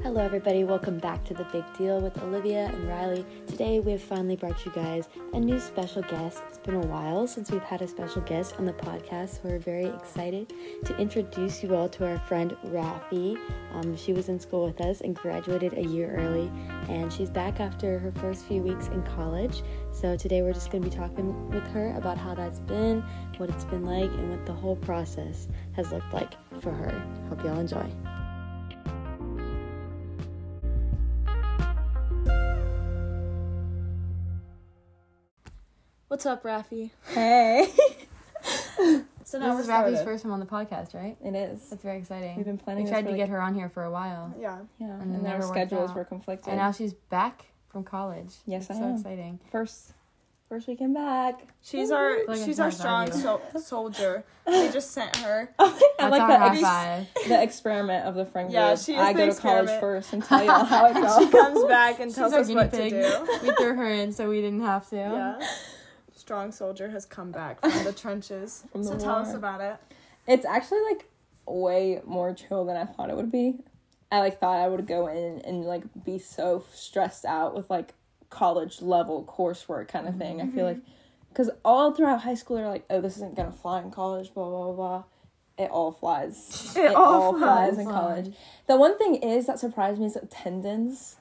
Hello, everybody. Welcome back to The Big Deal with Olivia and Riley. Today, we have finally brought you guys a new special guest. It's been a while since we've had a special guest on the podcast, so we're very excited to introduce you all to our friend Raffy. Um, she was in school with us and graduated a year early, and she's back after her first few weeks in college. So, today, we're just going to be talking with her about how that's been, what it's been like, and what the whole process has looked like for her. Hope y'all enjoy. What's up, Raffy? Hey. So now this is we're Raffy's started. first time on the podcast, right? it is. That's very exciting. We've been planning We tried for, to like- get her on here for a while, Yeah. Yeah, and and, our schedules were conflicting. and now she's back from college. Yes, It's I so am. exciting. first first weekend back. She's our Like she's our strong so- soldier. We just sent her. I like our the, high five. the experiment of the friend Yeah, group. she is I the go to college first and tell y'all how it goes. she comes back and tells us what pig. to do. we threw her in so we didn't have to. Yeah. Strong soldier has come back from the trenches. From the so tell us about it. It's actually like way more chill than I thought it would be. I like thought I would go in and like be so stressed out with like college level coursework kind of thing. I feel mm-hmm. like because all throughout high school they're like, oh, this isn't gonna fly in college, blah blah blah. blah. It all flies. It all flies in college. The one thing is that surprised me is attendance.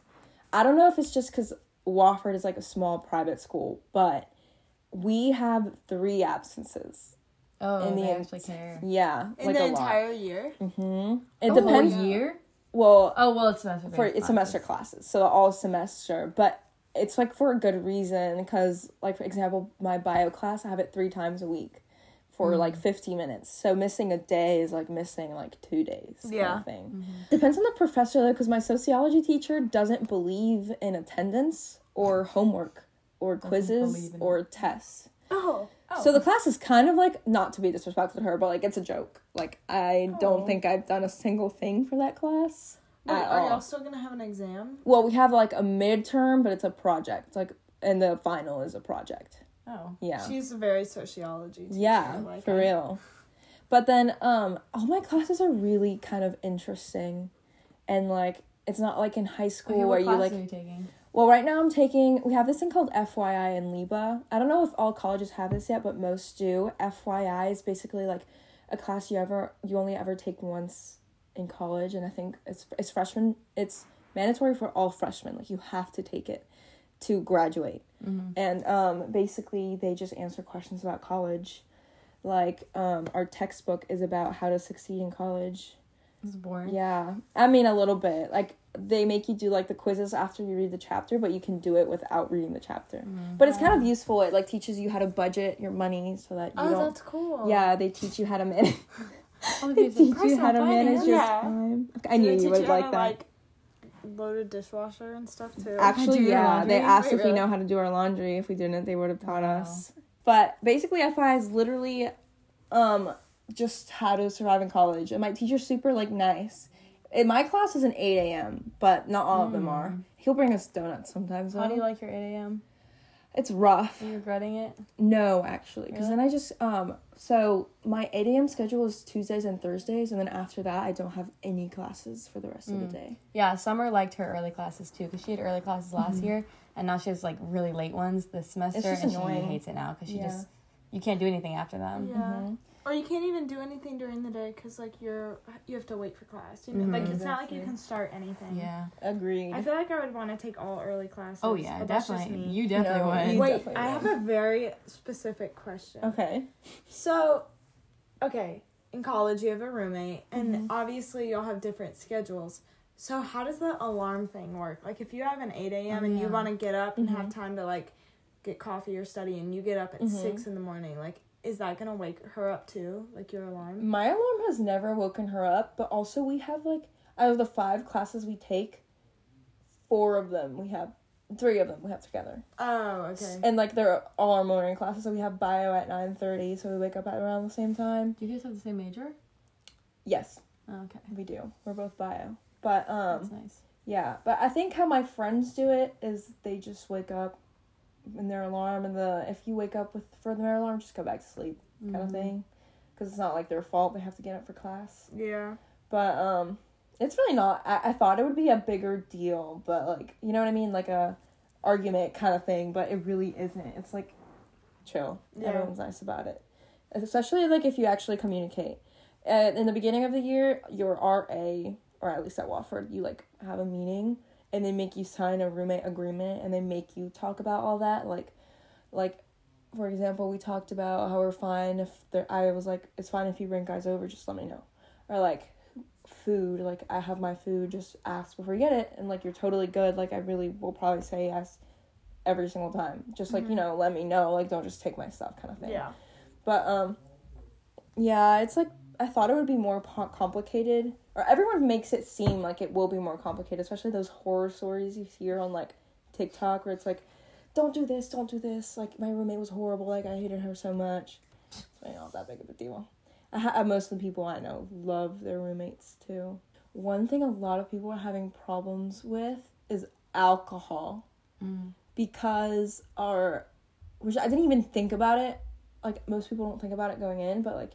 I don't know if it's just because Wofford is like a small private school, but we have three absences. Oh, In the they actually care. Yeah, In like the a entire year. lot. hmm It Oh, depends. A year? Well, Oh well, it's semester. for it's semester classes, so all semester, but it's like for a good reason because, like for example, my bio class I have it three times a week for Mm. like fifty minutes. So missing a day is like missing like two days. kind of Yeah. thing Mm-hmm. depends on the professor though, because my sociology teacher doesn't believe in attendance or homework or quizzes believe in or tests. Oh. oh. So the class is kind of like not to be disrespectful to her, but like it's a joke. Like I don't Oh. think I've done a single thing for that class. Wait, at are all. y'all still gonna have an exam? Well, we have like a midterm, but it's a project. Like, and the final is a project. Oh. Yeah. She's a very sociology. Teacher, yeah, like for I- real. But then, um, all my classes are really kind of interesting, and like it's not like in high school Okay, where what you class like. Are you taking? Well, right now I'm taking. We have this thing called FYI in LIBA. I don't know if all colleges have this yet, but most do. FYI is basically like a class you ever you only ever take once in college, and I think it's it's freshman. It's mandatory for all freshmen. Like you have to take it to graduate. And um, basically, they just answer questions about college. Like um, our textbook is about how to succeed in college. It's boring. Yeah, I mean a little bit. Like they make you do like the quizzes after you read the chapter, but you can do it without reading the chapter. But it's kind of useful. It like teaches you how to budget your money so that you Oh, don't. that's cool. Yeah, they teach you how to manage. Oh, they teach you how to manage your Yeah. time. I knew they you would how like to, that. Like, load a dishwasher and stuff too. Actually, yeah, they asked Wait, if we know how to do our laundry. If we didn't, they would have taught Wow. us. But basically, FI is literally, um, just how to survive in college. And my teacher's super like nice. In my class is an eight a.m., but not all of them hmm. are. He'll bring us donuts sometimes. How do you like your 8 a.m.? It's rough. Are you regretting it? No, actually, because then I just um. So my eight a.m. schedule is Tuesdays and Thursdays, and then after that, I don't have any classes for the rest of the hmm. day. Yeah, Summer liked her early classes too because she had early classes last mm-hmm. year, and now she has like really late ones this semester, just and annoying. she hates it now because she Yeah. just you can't do anything after them. Yeah. Mm-hmm. Or you can't even do anything during the day because like you're you have to wait for class. You know, like Mhm. it's not like you can start anything. Yeah. Agreed. I feel like I would want to take all early classes. Oh yeah, but that's just definitely. me. You definitely No, would. you- Wait, definitely I would. have a very specific question. okay. So, okay, in college you have a roommate, and Mm-hmm. obviously you'll have different schedules. So how does the alarm thing work? Like if you have an eight a.m. Oh, and you want to get up and Mm-hmm. have time to like get coffee or study, and you get up at six in the morning, like is that gonna wake her up too? Like your alarm? My alarm has never woken her up, but also we have like out of the five classes we take, four of them we have three of them we have together. Oh, okay. And like they're all our morning classes, so we have bio at nine thirty, so we wake up at around the same time. Do you guys have the same major? Yes, Oh, okay, we do. We're both bio. But um that's nice. yeah, but I think how my friends do it is they just wake up in their alarm and the if you wake up with for their alarm just go back to sleep kind of thing. Cuz it's not like their fault they have to get up for class. Yeah. But um it's really not. I, I thought it would be a bigger deal, but like you know what I mean, like a argument kind of thing. But it really isn't. It's like chill. Yeah. Everyone's nice about it, especially like if you actually communicate. Uh, in the beginning of the year, your RA or at least at Wofford, you like have a meeting and they make you sign a roommate agreement and they make you talk about all that like like for example we talked about how we're fine if there i was like it's fine if you bring guys over just let me know. Or like food like i have my food just ask before you get it and like you're totally good like i really will probably say yes every single time. Just like you know let me know like don't just take my stuff kind of thing. Yeah. but um yeah it's like i thought it would be more complicated or everyone makes it seem like it will be more complicated especially those horror stories you hear on like tiktok where it's like don't do this don't do this like my roommate was horrible like i hated her so much. It's really not that big of a deal. I ha- most of the people i know love their roommates too. One thing a lot of people are having problems with is alcohol. Mm. Because our which I didn't even think about it. Like most people don't think about it going in, but like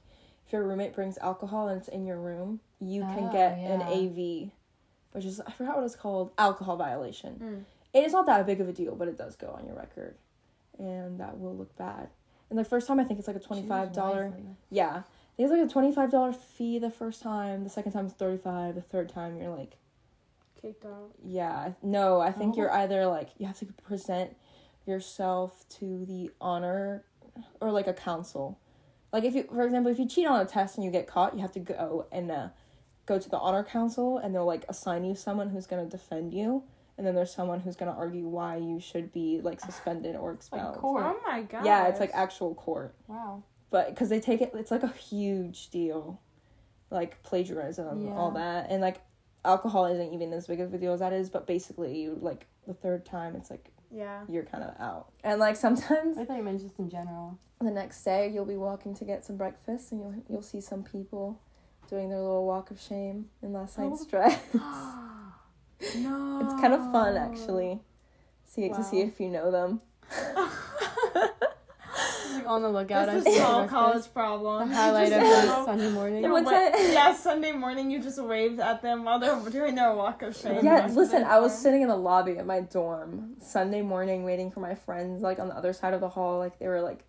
if your roommate brings alcohol and it's in your room, you can Oh, get an. AV, which is I forgot what it's called, alcohol violation. Mm. It is not that big of a deal, but it does go on your record, and that will look bad. And the first time I think it's like a twenty five dollar. Yeah, I think it's like a twenty five dollar fee the first time. The second time is thirty five. The third time you're like Kicked out. yeah, no, I think Oh. you're either like you have to present yourself to the honor or like a council. Like if you for example, if you cheat on a test and you get caught, you have to go and uh, go to the honor council and they'll like assign you someone who's going to defend you and then there's someone who's going to argue why you should be like suspended or expelled. court. Oh my god. Yeah, it's like actual court. Wow. But because they take it, it's like a huge deal, like plagiarism, Yeah. all that, and like alcohol isn't even as big of a deal as that is. But basically, you like the third time, it's like Yeah. you're kind of out. And like sometimes I thought you meant just in general. the next day, you'll be walking to get some breakfast, and you'll you'll see some people doing their little walk of shame in last night's Oh. dress. No. it's kind of fun actually. See to see if you know them. Like on the lookout. That's I a see small college problem. The You highlight of the Sunday morning. What's Wait, that? Yeah, Sunday morning you just waved at them while they're doing their walk of shame. Yeah, listen, I was sitting in the lobby of my dorm Sunday morning waiting for my friends like on the other side of the hall like they were like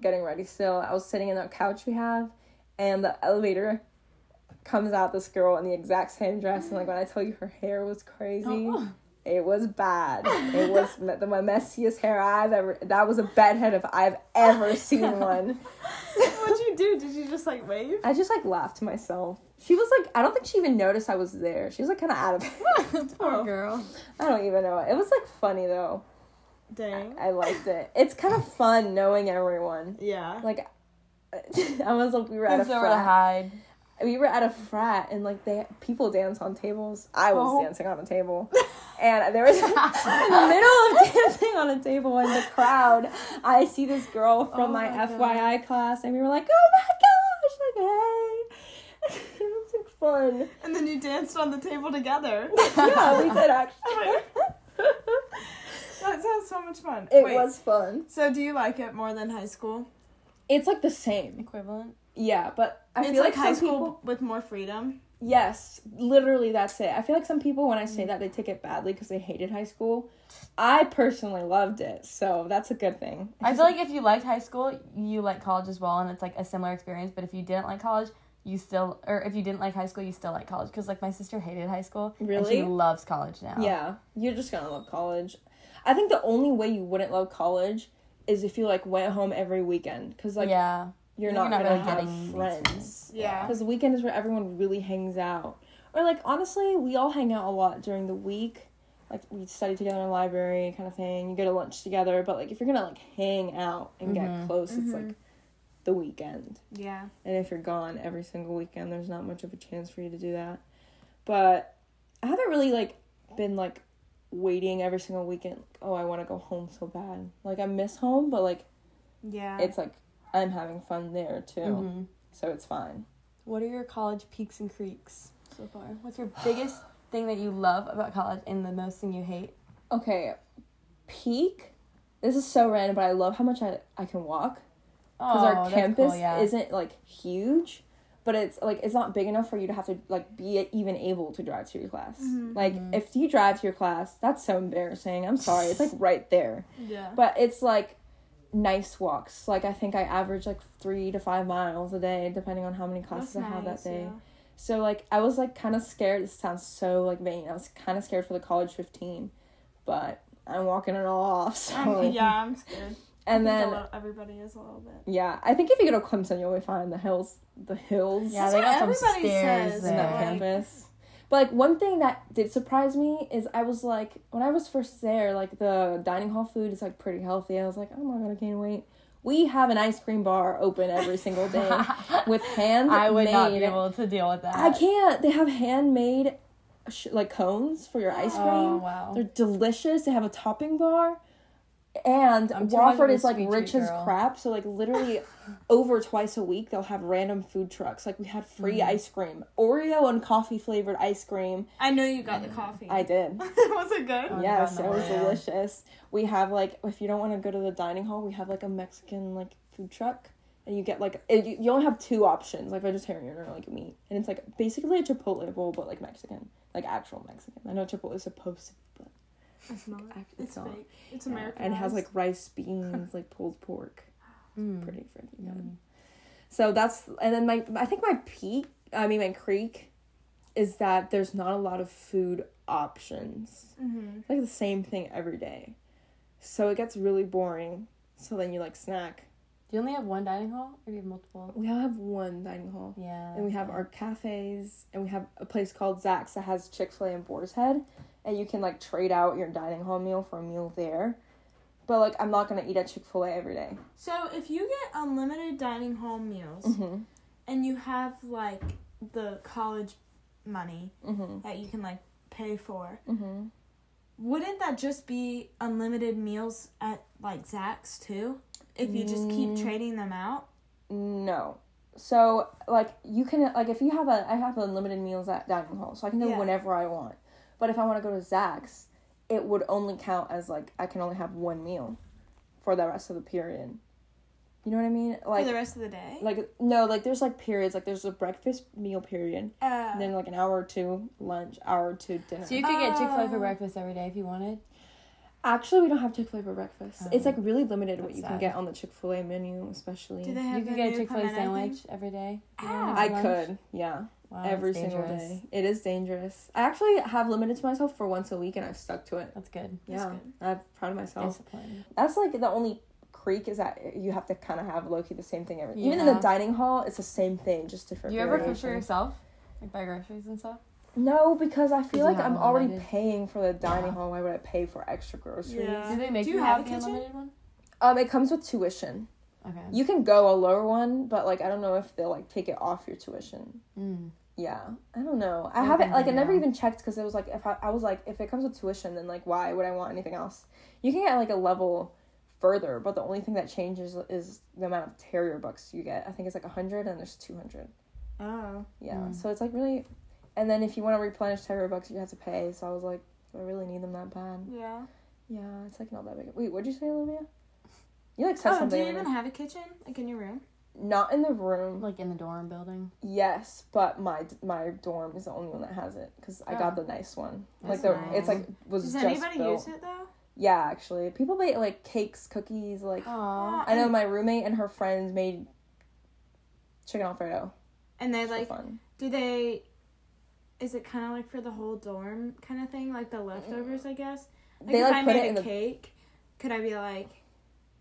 getting ready still. I was sitting in that couch we have and the elevator comes out this girl in the exact same dress and like when I tell you her hair was crazy. Oh. It was bad. It was the messiest hair I've ever. That was a bedhead if I've ever seen one. What'd you do? Did you just like wave? I just like laughed to myself. She was like, I don't think she even noticed I was there. She was like kind of out of it. Poor Oh. girl. I don't even know. It was like funny though. Dang. I liked it. It's kind of fun knowing everyone. Yeah. Like, I was like, we were at a to frat. hide? We were at a frat, and like they people dance on tables. I was Oh. dancing on a table, and there was in the middle of dancing on a table in the crowd. I see this girl from Oh my, my FYI class, and we were like, "Oh my gosh!" Like, hey, it was like fun. And then you danced on the table together. Yeah, we did actually. Oh that sounds so much fun. it Wait, was fun. So do you like it more than high school? It's like the same. Equivalent. Yeah, but I it's feel like, like, high school people- with more freedom. Yes, literally that's it. I feel like some people when I say that they take it badly because they hated high school. I personally loved it, so that's a good thing. I feel like if you liked high school, you like college as well, and it's like a similar experience. But if you didn't like college, you still, or if you didn't like high school, you still like college. Because like my sister hated high school, and Really? she loves college now. yeah, you're just gonna love college. I think the only way you wouldn't love college is if you like went home every weekend because like yeah. You're You're not not gonna really have friends. Yeah. Because the weekend is where everyone really hangs out. Or like honestly, we all hang out a lot during the week. Like we study together in the library, kind of thing. You go to lunch together, but like if you're gonna like hang out and get Mhm. close, it's like the weekend. Yeah. And if you're gone every single weekend, there's not much of a chance for you to do that. But I haven't really like been like waiting every single weekend. Like, oh, I want to go home so bad. Like I miss home, but like Yeah. it's like I'm having fun there too, Mhm. so it's fine. What are your college peaks and creeks so far? What's your biggest thing that you love about college and the most thing you hate? Okay, peak. This is so random, but I love how much I, I can walk because Oh, our campus cool, yeah. isn't like huge, but it's like it's not big enough for you to have to like be even able to drive to your class. Mhm. Like if you drive to your class, that's so embarrassing. I'm sorry. It's like right there. Yeah. But it's like nice walks. Like I think I average like 3 to 5 miles a day depending on how many classes That's I have nice, that day. yeah. So like I was like kind of scared. This sounds so like vain. I was kind of scared for the college 15, but I'm walking it all off. So yeah, I'm scared. and I think then a little- everybody is a little bit. yeah, I think if you go to Clemson, you'll be fine. The hills, the hills Yeah, That's they what got some stairs says, in that Like- campus. But like one thing that did surprise me is I was like when I was first there, like the dining hall food is like pretty healthy. I was like, oh my god, I can't wait. We have an ice cream bar open every single day with hand I would not be able to deal with that. I can't. They have handmade sh- like cones for your ice oh, cream. Oh wow. They're delicious. They have a topping bar. And I'm too much of Wofford is like rich as girl. crap. So like literally over twice a week they'll have random food trucks. Like we had free Mm. ice cream. Oreo and coffee flavored ice cream. I know you got the coffee. I did. was it good? Oh, yes, God, it was way. delicious. We have like if you don't want to go to the dining hall, we have like a Mexican like food truck. And you get like it, you, you only have two options, like vegetarian or like meat, and it's like basically a Chipotle bowl, but like Mexican, like actual Mexican. I know Chipotle is supposed to, be, but It's not. act- It's, not. fake. It's Yeah, American. and it has like rice, beans, like pulled pork. Mm. Pretty freaking good. Mm. So that's and then my I think my peak I mean my creek is that there's not a lot of food options. hmm It's like the same thing every day. So it gets really boring. So then you like snack. Do you only have one dining hall, or do you have multiple? We all have one dining hall. Yeah. And we have our cafes and we have a place called Zach's that has Chick fil A and Boar's Head. And you can like trade out your dining hall meal for a meal there. But like I'm not gonna eat at Chick fil A every day. So if you get unlimited dining hall meals Mm-hmm. and you have like the college money Mm-hmm. that you can like pay for, Mm-hmm. wouldn't that just be unlimited meals at like Zach's too? If you just keep Mm. trading them out? No. So like you can like if you have a I have unlimited meals at dining hall, so I can go Yeah. whenever I want. But if I want to go to Zach's, it would only count as like I can only have one meal for the rest of the period. You know what I mean? Like for the rest of the day? like no, like there's like periods, like there's a breakfast meal period, Uh, and then like an hour or two lunch, hour or two dinner. So you could get Chick Fil A for Oh. breakfast every day if you wanted. Actually, we don't have Chick Fil A for breakfast. Oh. it's like really limited what That's you can get on the Chick Fil A menu, especially. do they have You the could get a Chick Fil A sandwich thing? every day. Ah. I lunch. could, yeah. Wow, every single day. It is dangerous. I actually have limited to myself for once a week, and I've stuck to it. That's good. That's yeah, good. I'm proud of myself. Discipline. That's like the only creek is that you have to kind of have low key the same thing every. Even in the dining hall, it's the same thing, just different. Do you ever cook for yourself? Like buy groceries and stuff? No, because I feel like I'm already unlimited? paying for the dining Yeah. hall. Why would I pay for extra groceries? Yeah. Do they make Do you, you have have, a the kitchen? unlimited one? Um, it comes with tuition. Okay. You can go a lower one, but like I don't know if they'll like take it off your tuition. Mm. Yeah, I don't know. I I haven't think like I never even checked because it was like if I, I was like if it comes with tuition then like why would I want anything else? You can get like a level further, but the only thing that changes is the amount of terrier bucks you get. I think it's like hundred and there's two hundred. Oh. Yeah, Mm. so it's like really, and then if you want to replenish terrier bucks, you have to pay. So I was like, do I really need them that bad? Yeah. Yeah, it's like not that big. Wait, what'd you say, Olivia? You like said Oh, do you even have a kitchen like in your room? Not in the room. Like in the dorm building. Yes, but my my dorm is the only one that has it because I got Oh. the nice one. That's like the nice. it's like was Does just anybody built. use it though? Yeah, actually, people make like cakes, cookies. Like Aww. I know my roommate and her friends made chicken alfredo. And they So like, fun. do they? Is it kind of like for the whole dorm kind of thing, like the leftovers? Mm. I guess. Like They if like I made it a the cake, could I be like,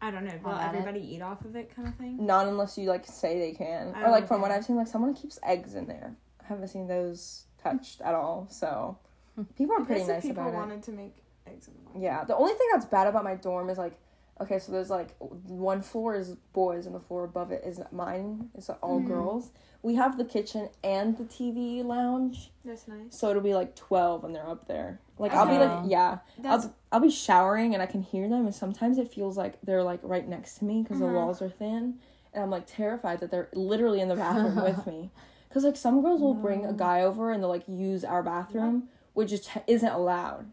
I don't know, will it? everybody eat off of it, kind of thing? not unless you like say they can or Oh, like from what. I've seen, like someone keeps eggs in there. I haven't seen those touched at all. So people are I pretty nice people about it. People wanted to make eggs in the morning. Yeah, the only thing that's bad about my dorm is like, okay, so there's like one floor is boys and the floor above it is mine. It's all Mhm. girls. We have the kitchen and the TV lounge, That's nice. so it'll be like twelve when they're up there. Like I'll be like, yeah, That's I'll I'll be showering and I can hear them, and sometimes it feels like they're like right next to me because Uh-huh. the walls are thin, and I'm like terrified that they're literally in the bathroom with me. Because like some girls will bring a guy over and they'll like use our bathroom, which just isn't allowed.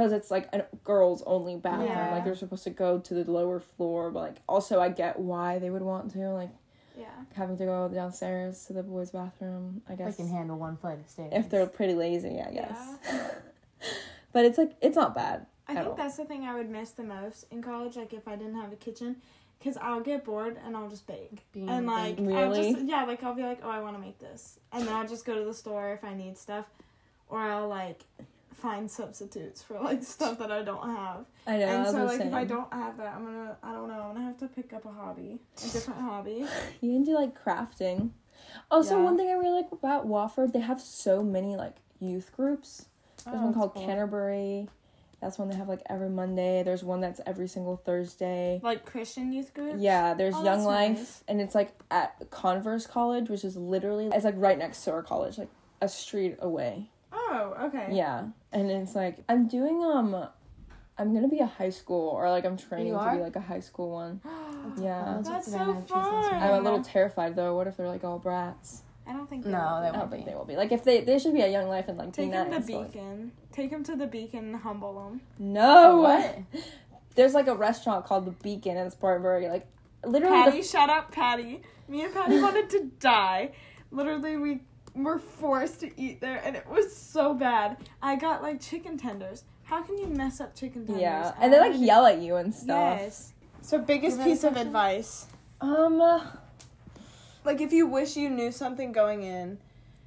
Because it's like a girls only bathroom. Yeah. Like they're supposed to go to the lower floor, but like also I get why they would want to. Like Yeah. having to go downstairs to the boys' bathroom. I guess I guess can handle one flight of stairs. if they're pretty lazy, I guess. but it's like it's not bad. I think all. that's the thing I would miss the most in college. Like if I didn't have a kitchen, because I'll get bored and I'll just bake. Being and like bake. I'll Really? just yeah, like I'll be like, oh, I want to make this, and then I'll just go to the store if I need stuff, or I'll like find substitutes for like stuff that I don't have. I know. and so like if I don't have that, I'm gonna I don't know, I'm gonna have to pick up a hobby, a different hobby. You can do like crafting. Also, Yeah. one thing I really like about Wofford, they have so many like youth groups. There's Oh, one called cool. Canterbury. That's one they have like every Monday. There's one that's every single Thursday. Like Christian youth groups. Yeah, there's Oh, Young Life, nice. and it's like at Converse College, which is literally it's like right next to our college, like a street away. Oh, okay. Yeah, and it's like I'm doing um, I'm gonna be a high school or like I'm training to be like a high school one. Yeah. That's That's so Savannah chooses fun. right I'm a little terrified though. What if they're like all brats? I don't think. No, they will. they I don't won't think be. they will be. Like if they they should be a Young Life and like Take be him to nice. but, like- Beacon. Take him to the Beacon and humble them. No. What? There's like a restaurant called the Beacon in Spartanburg. Like literally Patty, the shout out Patty. Me and Patty wanted to die. Literally, we were forced to eat there, and it was so bad. I got like chicken tenders. How can you mess up chicken tenders? yeah, I and they like yell at you and stuff. Yes. So biggest You have a piece of advice, Um, uh, like if you wish you knew something going in,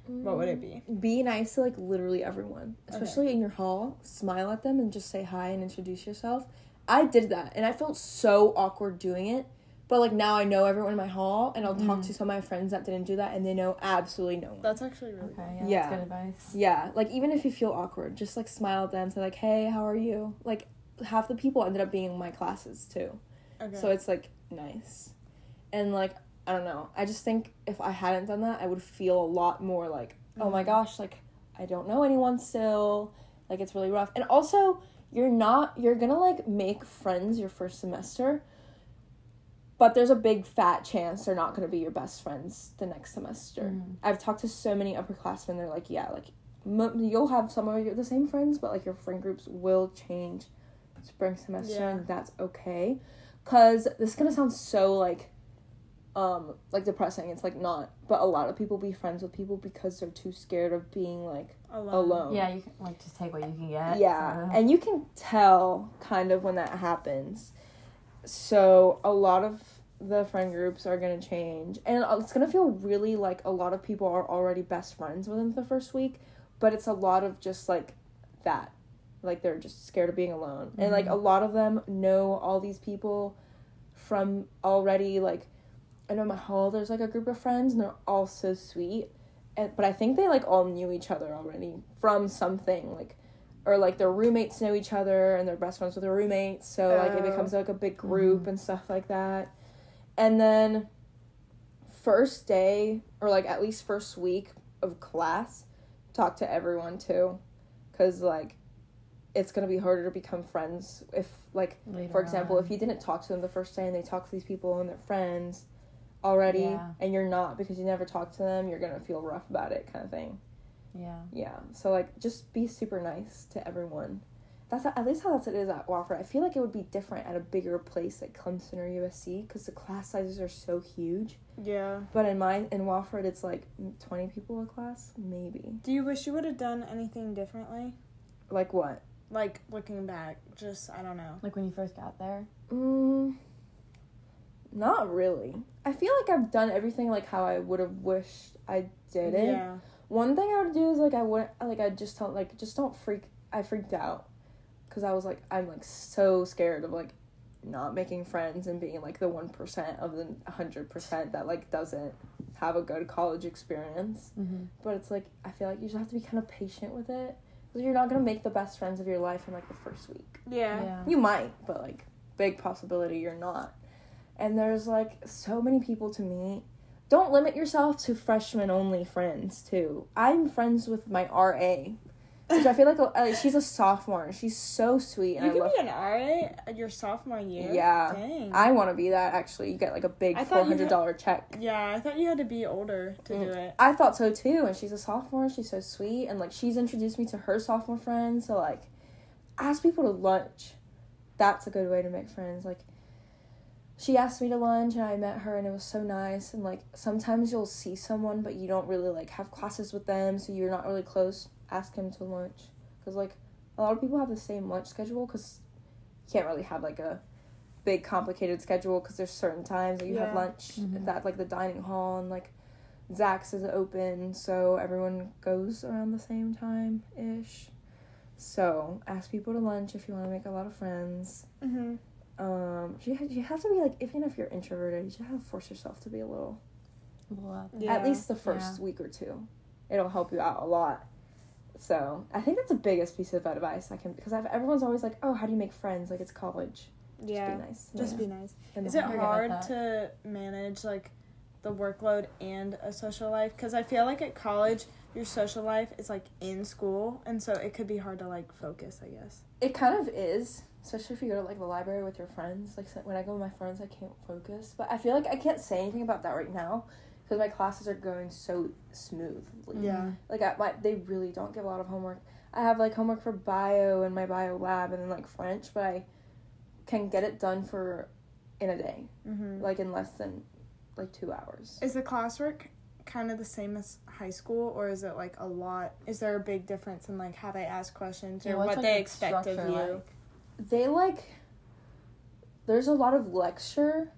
what would it be? be nice to like literally everyone, especially in your hall. Smile at them and just say hi and introduce yourself. I did that, and I felt so awkward doing it. But like now, I know everyone in my hall, and I'll talk to mm. some of my friends that didn't do that, and they know absolutely no one. That's actually really Okay, yeah, Yeah. that's good advice. Yeah, like even if you feel awkward, just like smile at them, and say like, "Hey, how are you?" Like half the people ended up being in my classes too. Okay. so it's like nice, and like I don't know. I just think if I hadn't done that, I would feel a lot more like, "Oh my mm. gosh, like I don't know anyone still." Like it's really rough, and also you're not you're gonna like make friends your first semester. But there's a big fat chance they're not going to be your best friends the next semester. I've talked to so many upperclassmen. They're like, yeah, like m- you'll have some of your, the same friends, but like your friend groups will change spring semester, Yeah. and that's okay. Cause this is gonna sound so like, um, like depressing. It's like not, but a lot of people be friends with people because they're too scared of being like alone. alone. Yeah, you can like just take what you can get. Yeah, so- and you can tell kind of when that happens. So a lot of the friend groups are gonna change, and it's gonna feel really like a lot of people are already best friends within the first week, but it's a lot of just like that, like they're just scared of being alone, and like mm-hmm. a lot of them know all these people from already. Like I know my hall, there's like a group of friends, and they're all so sweet. And, but I think they like all knew each other already from something like or like their roommates know each other and they're best friends with their roommates so like it Oh. becomes like a big mm-hmm. group and stuff like that and then first day or like at least first week of class talk to everyone too because like it's gonna be harder to become friends if like Later for example on. if you didn't talk to them the first day and they talk to these people and they're friends already Yeah. and you're not because you never talked to them you're gonna feel rough about it kind of thing Yeah. yeah. So like, just be super nice to everyone. That's at least how that's it is at Wofford. I feel like it would be different at a bigger place like Clemson or USC because the class sizes are so huge. Yeah. But in mine in Wofford, it's like twenty people a class, maybe. Do you wish you would have done anything differently? Like what? Like looking back, just I don't know. Like when you first got there. Mm, not really. I feel like I've done everything like how I would have wished I did it. Yeah. One thing I would do is like I wouldn't like I just don't like just don't freak. I freaked out because I was like I'm like so scared of like not making friends and being like the one percent of the hundred percent that like doesn't have a good college experience. Mm-hmm. But it's like I feel like you just have to be kind of patient with it because you're not gonna make the best friends of your life in like the first week. Yeah. Yeah. You might, but like big possibility you're not. And there's like so many people to meet. Don't limit yourself to freshman only friends too. I'm friends with my RA, which I feel like uh, she's a sophomore. She's so sweet, and You I could love. be an RA at your sophomore year. Yeah. Dang. I want to be that. Actually, you get like a big four hundred dollar check. yeah, I thought you had to be older to Mm. do it. I thought so too, and she's a sophomore. She's so sweet, and like she's introduced me to her sophomore friends. So like, ask people to lunch. That's a good way to make friends. Like, she asked me to lunch and I met her and it was so nice and like sometimes you'll see someone but you don't really like have classes with them so you're not really close ask him to lunch because like a lot of people have the same lunch schedule because you can't really have like a big complicated schedule because there's certain times that you have Yeah. lunch Mhm. at like the dining hall and like Zach's is open so everyone goes around the same time ish so ask people to lunch if you want to make a lot of friends Mm-hmm. Um you, ha- you have to be like even if you're introverted you just have to force yourself to be a little Well, Yeah. at least the first week or two it'll help you out a lot so i think that's the biggest piece of advice i can because I've, everyone's always like oh how do you make friends like it's college yeah just be nice Just Yeah. be nice. And Is it whole- agree with hard to manage like the workload and a social life? Because I feel like at college, your social life is like in school, and so it could be hard to like focus. I guess. it kind of is especially if you go to like the library with your friends like when i go with my friends i can't focus but i feel like i can't say anything about that right now because my classes are going so smoothly Yeah. like I, my, they really don't give a lot of homework i have like homework for bio and my bio lab and then like french but i can get it done for in a day Mm-hmm. like in less than like two hours Is the classwork kind of the same as high school, or is it like a lot? Is there a big difference in like how they ask questions or Yeah, what like, they expect of you? like? They like there's a lot of lecture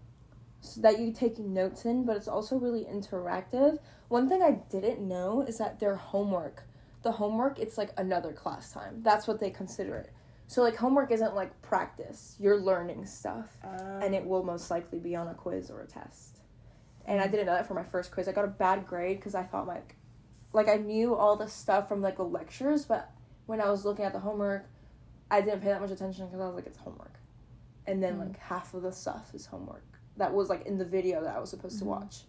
that you take notes in but it's also really interactive. One thing i didn't know is that their homework the homework it's like another class time. That's what they consider it. So like homework isn't like practice. You're learning stuff. Uh, and it will most likely be on a quiz or a test. And I didn't know that for my first quiz. I got a bad grade because I thought like, like I knew all the stuff from like the lectures, but when I was looking at the homework, I didn't pay that much attention because I was like, it's homework, and then Mm. like half of the stuff is homework that was like in the video that I was supposed Mhm. to watch.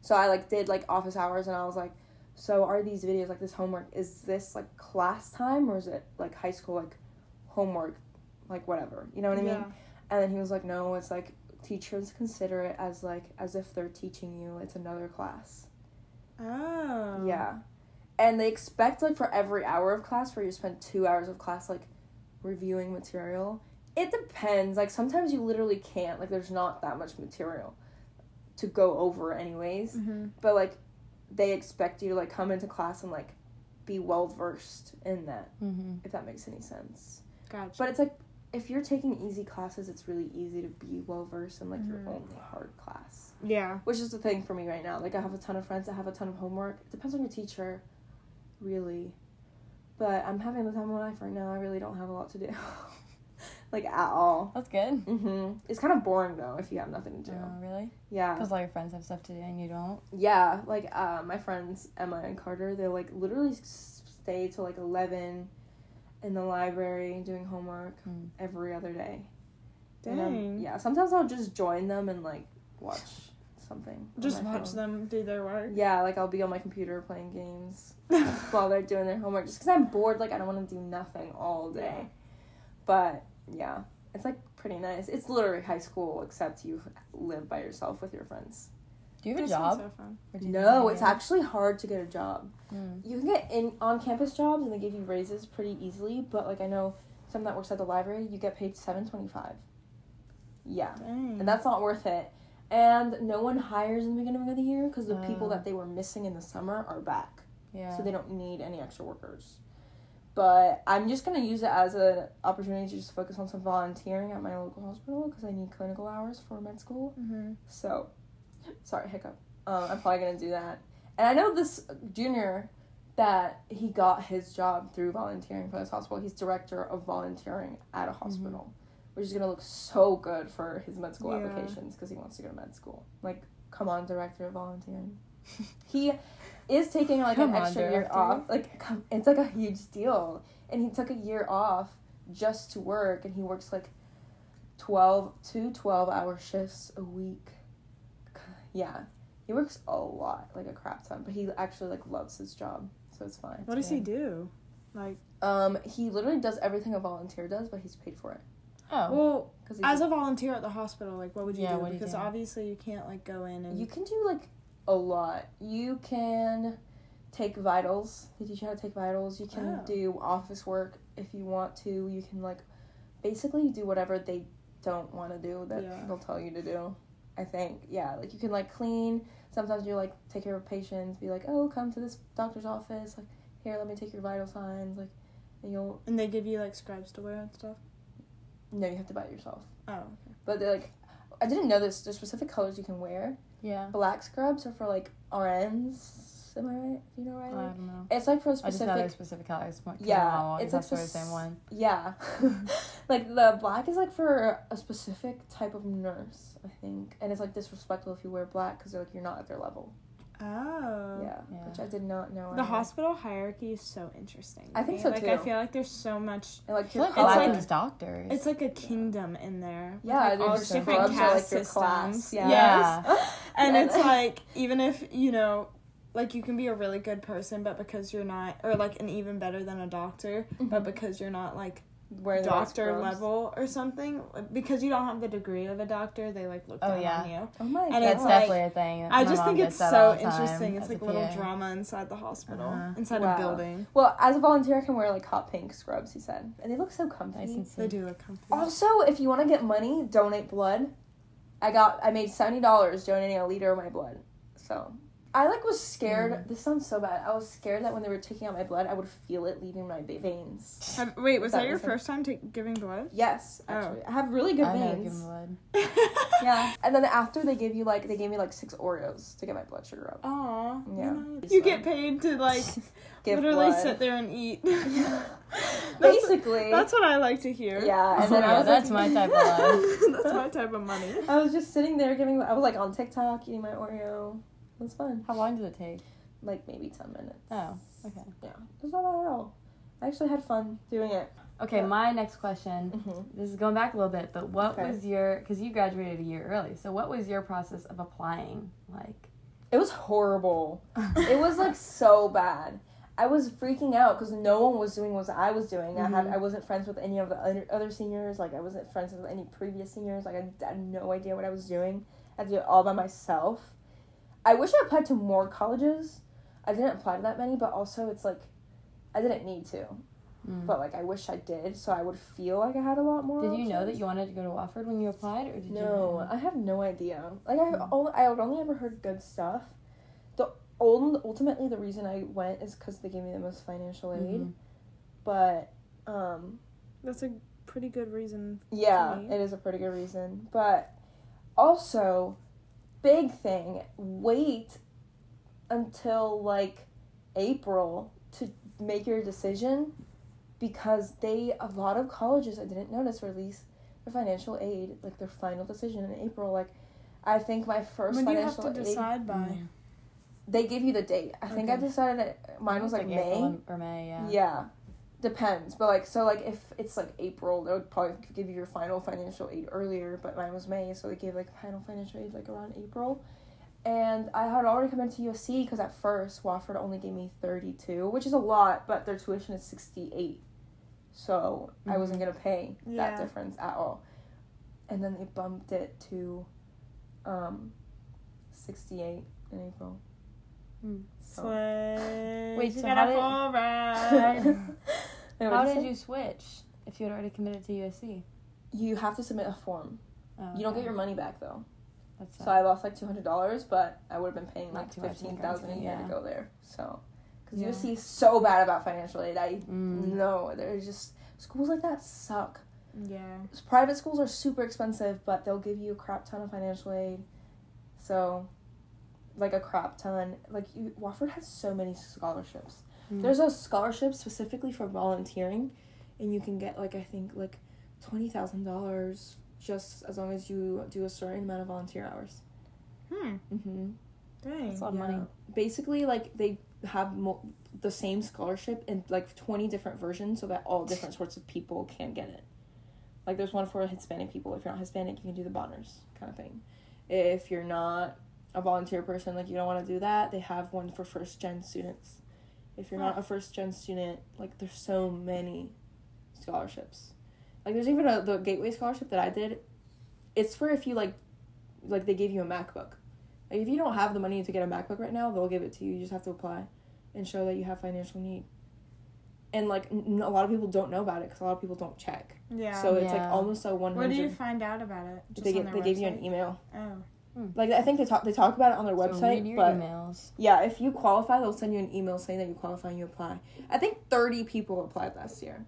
So I like did like office hours, and I was like, so are these videos like this homework? Is this like class time or is it like high school like homework, like whatever? You know what I mean? And then he was like, no, it's like teachers consider it as like as if they're teaching you. It's another class. Oh. Yeah. And they expect like for every hour of class where you spend two hours of class like reviewing material. It depends. Like sometimes you literally can't. Like there's not that much material to go over anyways. Mm-hmm. But like they expect you to like come into class and like be well versed in that, Mm-hmm. if that makes any sense. Gotcha. But it's like if you're taking easy classes, it's really easy to be well versed in like Mhm. your only hard class. yeah. Which is the thing for me right now. Like I have a ton of friends that have a ton of homework. It depends on your teacher, really. But I'm having the time of my life right now. I really don't have a lot to do, like at all. That's good. hmm It's kind of boring though if you have nothing to do. Oh, really? Yeah, Because all your friends have stuff to do and you don't. yeah. Like uh, my friends Emma and Carter, they like literally stay till like eleven in the library doing homework Mm. every other day. Dang. yeah, sometimes I'll just join them and like watch something. Just watch phone. them do their work. Yeah, like I'll be on my computer playing games while they're doing their homework just because I'm bored. Like I don't want to do nothing all day. Yeah. But yeah, it's like pretty nice. It's literally high school except you live by yourself with your friends. Do you have a That job? so fun. Or do you No, it's actually hard to get a job. Mm. You can get in on campus jobs and they give you raises pretty easily. But like I know some that works at the library, you get paid seven twenty five. Yeah. Dang. and that's not worth it. And no one hires in the beginning of the year because the people Oh. that they were missing in the summer are back, Yeah. so they don't need any extra workers. But I'm just gonna use it as an opportunity to just focus on some volunteering at my local hospital because I need clinical hours for med school. Mhm. So, sorry, hiccup. Um, I'm probably gonna do that. And I know this junior that he got his job through volunteering for this hospital. He's director of volunteering at a hospital, which is gonna look so good for his med school Yeah. applications because he wants to go to med school. Like, come on, director of volunteering. he is taking like Come an on, extra year off. Like, come, it's like a huge deal. And he took a year off just to work, and he works like 12 to 12 hour shifts a week yeah he works a lot like a crap ton but he actually like loves his job so it's fine What does he do? Like, um he literally does everything a volunteer does but he's paid for it Oh. well, because as a volunteer at the hospital, like, what would you Yeah, do? do you because do? obviously you can't like go in and you can do like a lot you can take vitals they teach you how to take vitals you can Oh. do office work if you want to you can like basically do whatever they don't want to do that Yeah. they'll tell you to do. I think yeah, like you can like clean. Sometimes you like take care of patients. Be like, oh, come to this doctor's office. Like here, let me take your vital signs. Like and you'll And they give you like scrubs to wear and stuff. No, you have to buy it yourself. Oh. But they're like, I didn't know this. There's specific colors you can wear. Yeah. Black scrubs are for like RNs. Am I right? Do you know I Riley? don't know. It's like for a specific. I just know specific. colors. Yeah, it's like of the same one. Yeah, like the black is like for a specific type of nurse, I think, and it's like disrespectful if you wear black because like you're not at their level. Oh. yeah, Yeah. which I did not know. The either. hospital hierarchy is so interesting. I think me. so, Like I feel like there's so much. and like I feel your like It's like- means doctors. It's like a kingdom in there. yeah, like, all there's different scrubs are, caste like your class. systems. Yeah. Yeah. And Yeah. it's like even if you know, like you can be a really good person, but because you're not, or like an even better than a doctor, but Mhm. because you're not like The doctor level or something, because you don't have the degree of a doctor, they like look Oh, down yeah. on you. Oh my And god. That's like- definitely a thing. I just think it's so all the time interesting. It's like a little PA. drama inside the hospital, Uh-huh. inside Wow. a building. well, as a volunteer, I can wear like hot pink scrubs. He said, and they look so comfy. Nice They do look comfy. Also, if you want to get money, donate blood. I got I made seventy dollars donating a liter of my blood. So I like was scared. Mm. This sounds so bad. I was scared that when they were taking out my blood, I would feel it leaving my ve- veins. Have- wait, was That that your was a- first time ta- giving blood? Yes, Oh. actually, I have really good I know, give veins. blood. Yeah, and then after they gave you like they gave me like six Oreos to get my blood sugar up. Aw. Yeah. You, know, you get paid to like Give literally blood. sit there and eat. that's, Basically, that's what I like to hear. yeah. And Oh, then I yeah, was that's like, my type of life. that's my type of money. I was just sitting there giving. I was like on TikTok eating my Oreo. It was fun. How long did it take? Like maybe ten minutes. Oh, okay. Yeah, it was not bad at all. I actually had fun doing it. Okay, Yeah. my next question. Mm-hmm. This is going back a little bit, but what Okay. was your? Because you graduated a year early, so what was your process of applying like? It was horrible. It was like so bad. I was freaking out because no one was doing what I was doing. I had Mhm. I wasn't friends with any of the other, other seniors. Like I wasn't friends with any previous seniors. Like I had no idea what I was doing. I had to do it all by myself. I wish I applied to more colleges. I didn't apply to that many, but also it's like I didn't need to. Mm. But like I wish I did, so I would feel like I had a lot more. Did you know that you wanted to go to Wofford when you applied, or did you? No, I have no idea. Like I Mm. only, I had only ever heard good stuff. The ul- ultimately the reason I went is because they gave me the most financial aid. Mhm. But um, That's a pretty good reason. yeah, me. it is a pretty good reason. But also, big thing, wait until like April to make your decision because they a lot of colleges I didn't notice release their financial aid like their final decision in April. Like I think my first When do you have financial to aid decide by? Mm. they give you the date. I think I decided that mine was It's like, May. April or May, yeah. Yeah. Depends. But like so like if it's like April, they would probably give you your final financial aid earlier, but mine was May, so they gave like final financial aid like around April. And I had already come into USC because at first Wofford only gave me thirty two, which is a lot, but their tuition is sixty eight. So I wasn't gonna pay Yeah. that difference at all. And then they bumped it to um sixty eight in April. Hmm. So Slay. Wait, you so got a full ride. How did you switch if you had already committed to USC? You have to submit a form. Oh, You don't get your money back though. That's So I lost like two hundred dollars, but I would have been paying like too much in fifteen thousand a year yeah. to go there. So, because Yeah. USC is so bad about financial aid, I Mm. know they're just schools like that suck. yeah. Private schools are super expensive, but they'll give you a crap ton of financial aid. So, like a crap ton. Like you, Wofford has so many scholarships. Mm. There's a scholarship specifically for volunteering, and you can get like I think like twenty thousand dollars just as long as you do a certain amount of volunteer hours. Hmm. Mm-hmm. Dang. That's a lot of money. Basically, like they have mo- the same scholarship in like twenty different versions, so that all different sorts of people can get it. Like there's one for Hispanic people. If you're not Hispanic, you can do the Bonners kind of thing. If you're not a volunteer person, like you don't want to do that, they have one for first gen students. If you're not a first gen student, like there's so many scholarships. Like there's even a the Gateway scholarship that I did. It's for if you like, like they give you a MacBook. Like if you don't have the money to get a MacBook right now, they'll give it to you. You just have to apply, and show that you have financial need. and like n- a lot of people don't know about it because a lot of people don't check. Yeah. So it's like almost a one where do you find out about it? Just They on get their they give you an email. Oh. Hmm. Like I think they talk they talk about it on their So website, read your but emails. yeah, if you qualify, they'll send you an email saying that you qualify and you apply. I think thirty people applied last year,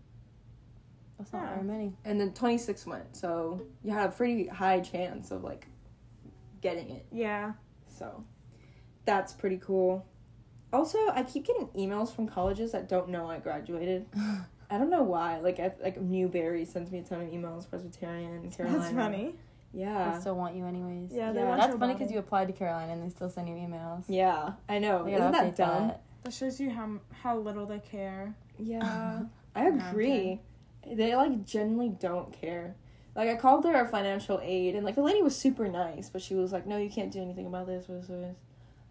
That's not Yeah. very many. and then twenty six went. So you had a pretty high chance of like getting it. Yeah. So that's pretty cool. Also, I keep getting emails from colleges that don't know I graduated. I don't know why. Like, I, like Newberry sends me a ton of emails. Presbyterian, Carolina. That's funny. Yeah, They still want you anyways. Yeah, they Yeah. want That's funny because you applied to Carolina and they still send you emails. yeah. I know. Isn't that dumb? that. That shows you how how little they care. Yeah, I No, I'm agree. They like genuinely don't care. Like I called their financial aid, and like the lady was super nice, but she was like, "No, you can't do anything about this. This, this.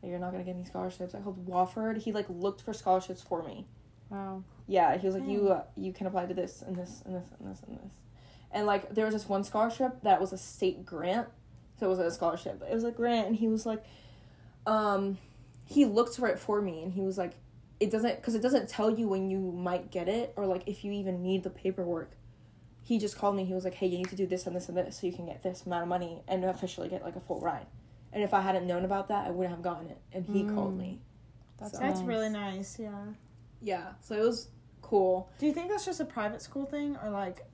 Like, You're not gonna get any scholarships." I called Wofford. He like looked for scholarships for me. Wow. Yeah, he was like, "You uh, you can apply to this and this and this and this and this," and like there was this one scholarship that was a state grant, so it wasn't a scholarship. But it was a grant, and he was like, um, he looked for it for me, and he was like, "It doesn't because it doesn't tell you when you might get it or like if you even need the paperwork." He just called me. He was like, "Hey, you need to do this and this and this so you can get this amount of money and officially get like a full ride." And if I hadn't known about that, I wouldn't have gotten it. And he called Mm. me. That's So- That's really nice. Yeah. Yeah, so it was cool. Do you think that's just a private school thing, or like,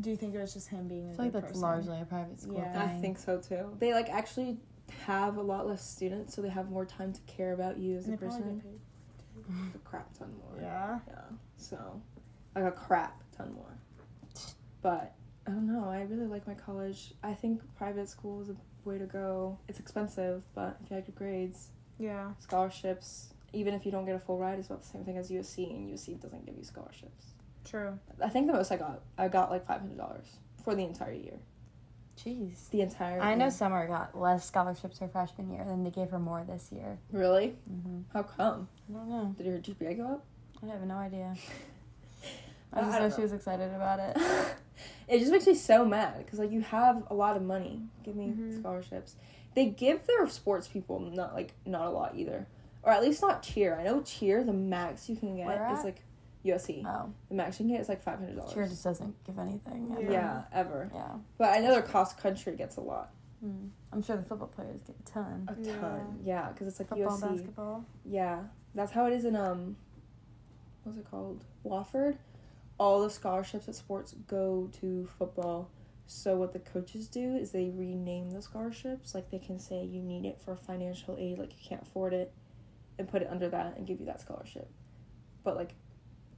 do you think it was just him being a I feel like that's person? largely a private school Yeah. thing. I think so too. They like actually have a lot less students, so they have more time to care about you as And a person. get paid. A crap ton more. Yeah. Yeah. So, like a crap ton more. But I don't know. I really like my college. I think private school is a way to go. It's expensive, but if you have good grades, Yeah. scholarships, even if you don't get a full ride, it's about the same thing as USC, and USC doesn't give you scholarships. True. I think the most I got, I got like five hundred dollars for the entire year. Jeez. The entire. I know. Summer got less scholarships her freshman year, than they gave her more this year. Really? Mm-hmm. How come? I don't know. Did her GPA go up? I have no idea. I I just know, she was excited about it. it just makes me so mad because like you have a lot of money. Give me Mhm. scholarships. They give their sports people not like not a lot either, or at least not cheer. I know cheer the max you can get Where is at? like USC. Oh, The max you can get is like five hundred dollars. cheer just doesn't give anything. ever. yeah, ever. Yeah. But I know their cross country gets a lot, Mm. I'm sure the football players get a ton. a ton. Yeah, because it's like Football, USC. basketball. Yeah, that's how it is in um, what's it called? Wofford. All the scholarships at sports go to football. So what the coaches do is they rename the scholarships. Like they can say you need it for financial aid, like you can't afford it, and put it under that and give you that scholarship. But like,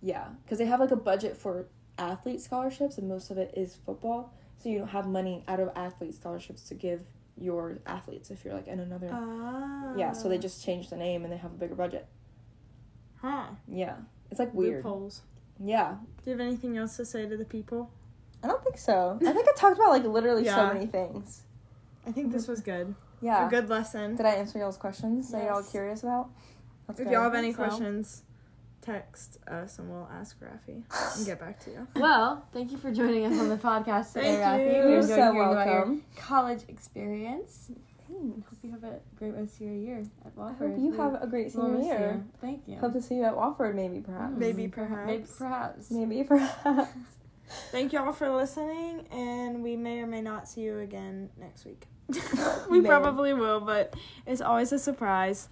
yeah, because they have like a budget for athlete scholarships, and most of it is football. So you don't have money out of athlete scholarships to give your athletes if you're like in another. Ah. yeah, so they just change the name and they have a bigger budget. Huh. Yeah, it's like weird. Loopholes. Yeah, Do you have anything else to say to the people? I don't think so. I think I talked about like literally Yeah. so many things. I think this was good. Yeah. A good lesson. Did I answer y'all's questions that y'all curious about? That's If good. y'all have any So- questions, text us and we'll ask Raffy and get back to you. Well, thank you for joining us on the podcast today, Thank Raffy. You. You're so hearing your welcome. college experience. Hope you have a great rest of your year at I Wofford. hope you We have a great senior miss year. Thank you. Hope to see you at Wofford, maybe perhaps. Maybe Mm, perhaps. Maybe perhaps. Maybe perhaps. Thank y'all for listening, and we may or may not see you again next week. we May. probably will, but it's always a surprise.